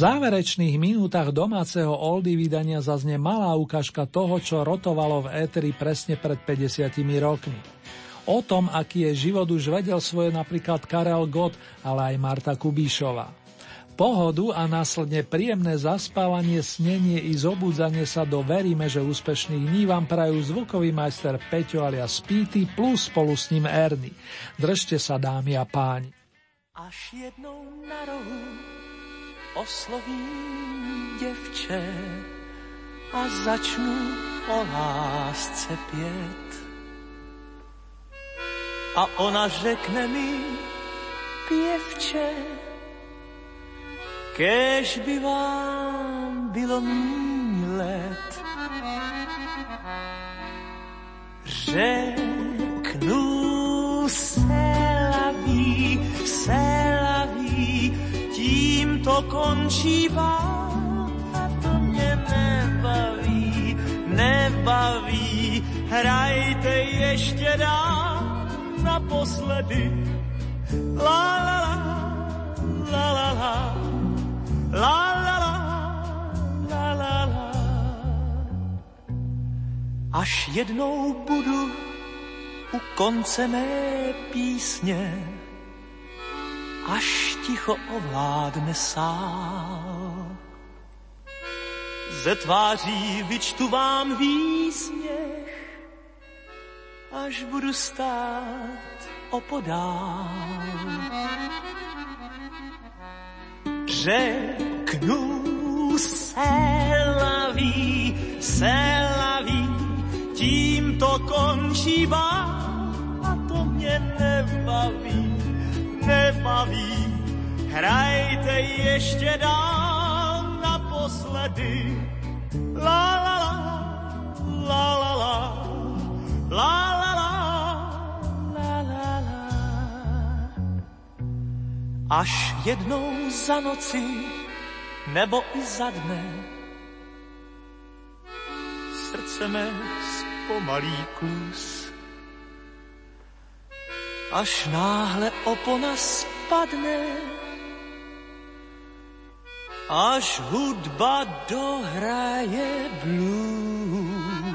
záverečných minútach domáceho oldy vydania zaznie malá ukážka toho, čo rotovalo v éteri presne pred 50 rokmi. O tom, aký je život už vedel svoje napríklad Karel Gott, ale aj Marta Kubíšová. Pohodu a následne príjemné zaspávanie, snenie i zobudzanie sa do veríme, že úspešných dní vám prajú zvukový majster Peťo alias Píty plus spolu s ním Erny. Držte sa dámy a páni. Až jednou na rohu oslovím děvče a začnu o lásce pět. A ona řekne mi, pěvče, kež by vám bylo míň let. Řeknu to a to mě nebaví, nebaví. Hrajte ještě dál naposledy. La la la, la la la, la la la, la la la. Až jednou budu u konce mé písně, až ticho ovládne sál. Ze tváří vyčtu vám výsměch, až budu stát opodál. Řeknu se laví, se laví, tím to končí vám a to mě nebaví, nebaví. Hrajte ještě dál naposledy. La la la, la la la, la la la, la la la. Až jednou za noci, nebo i za dne, srdce mé zpomalí kus. Až náhle opona spadne, až hudba dohraje blues.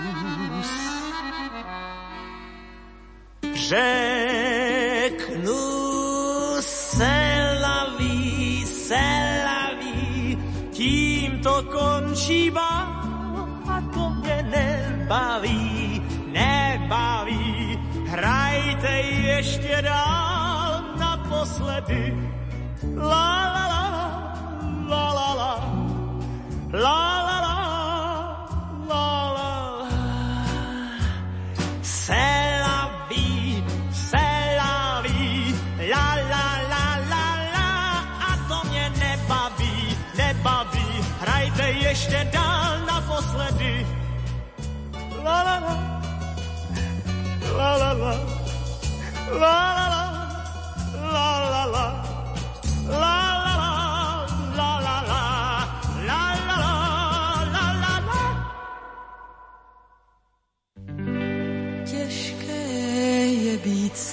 Řeknu se laví, se laví, tím to končí bál a to mě nebaví, nebaví. Hrajte ještě dál naposledy. La la la, la la la, la la la, la la la. C'est la vie, la vie, la la la la la. A to mě nebaví, nebaví. Hrajte ještě dál naposledy. La la la, la la la, la la la, la la la, la la la, la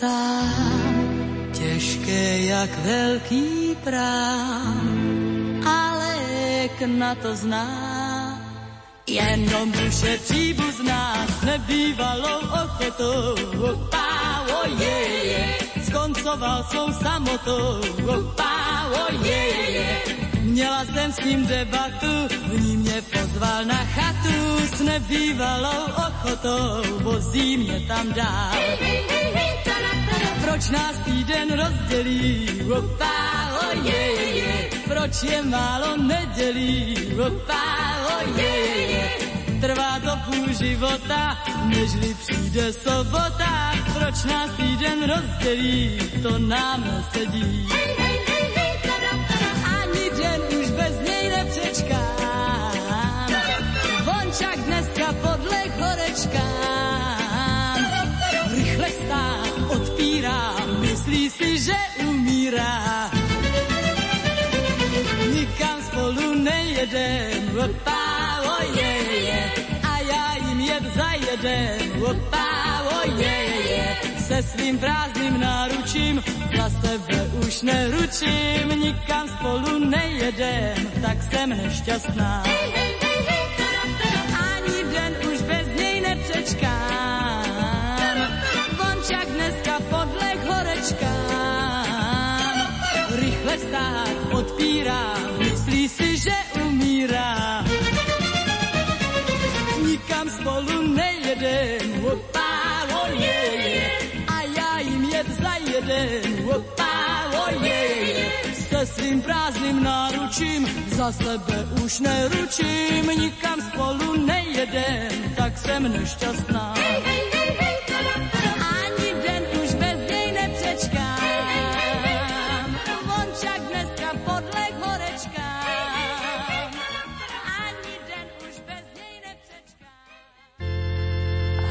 sám, těžké jak velký prám, ale lék na to zná Jenom duše příbuzná s nebývalou ochotou. Opa, oje, je, skoncoval svou samotou. Opa, oje, je, Měla jsem s ním debatu, v ní mě pozval na chatu s nebývalou ochotou, vozí mě tam dál. Proč nás týden rozdělí? Opa, oje, je, proč je málo nedělí? Opa, oje, je, trvá to půl života, nežli přijde sobota. Proč nás týden rozdělí? To nám nesedí. Ani den už bez něj nepřečkám. Vončak dneska podle horečkám. Si, že umírá. Nikam spolu nejedem, opa, oje, je, a já jim jet zajedem, opa, oje, je, se svým prázdným náručím, za sebe už neručím, nikam spolu nejedem, tak jsem nešťastná. Ani den už bez něj nepřečkám, Stát odpírá, myslí si, že umírá. Nikam spolu nejedem, opa, oje, a já jim jet zajedem, opa, oje, se svým prázdným náručím, za sebe už neručím, nikam spolu nejedem, tak jsem nešťastná. Ani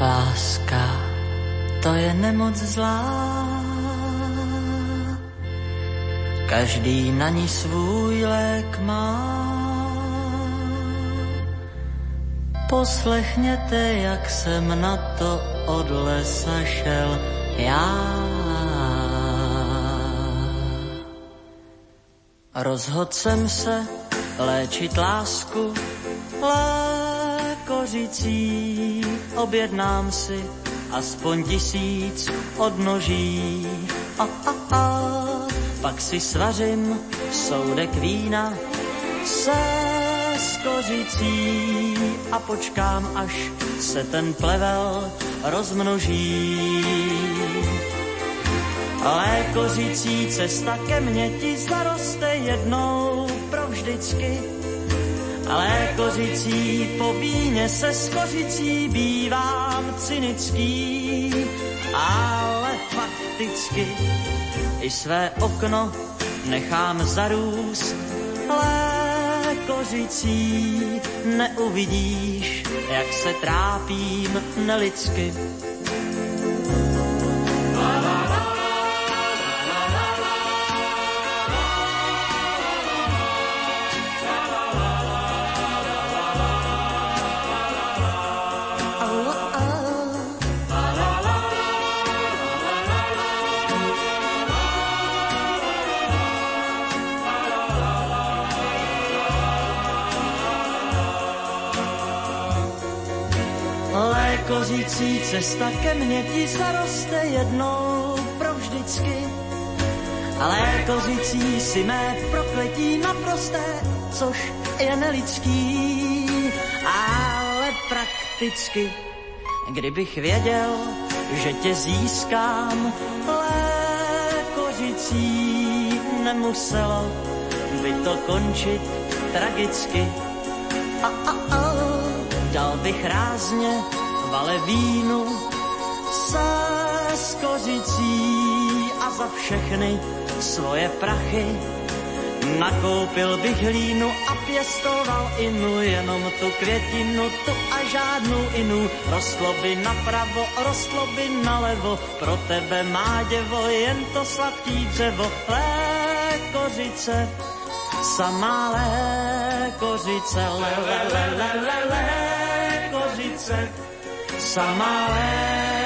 Láska, to je nemoc zlá. Každý na ní svůj lék má. Poslechněte, jak jsem na to od lesa šel já. Rozhodl jsem se léčit lásku lékořicí. Objednám si aspoň tisíc odnoží. A, a, a, pak si svařím soudek vína se skořicí a počkám, až se ten plevel rozmnoží. Lékořicí cesta ke mně ti zaroste jednou provždycky. Lékořicí po víně se skořicí bývám cynický, ale fakticky i své okno nechám zarůst lékořicí. Neuvidíš, jak se trápím nelidsky. Lékořící cesta ke mně ti zaroste jednou provždycky. A lékořící si mé prokletí naprosté, což je nelidský, ale prakticky. Kdybych věděl, že tě získám, lékořící nemuselo by to končit tragicky. A, a, a, dal bych rázně valevínu se skořicí a za všechny svoje prachy. Nakoupil bych hlínu a pěstoval inu, jenom tu květinu, tu a žádnou inu. Rostlo by napravo, rostlo by nalevo, pro tebe má děvo, jen to sladký dřevo, lékořice, samá lékořice, le, le, le, le, le, lékořice, samá lékořice.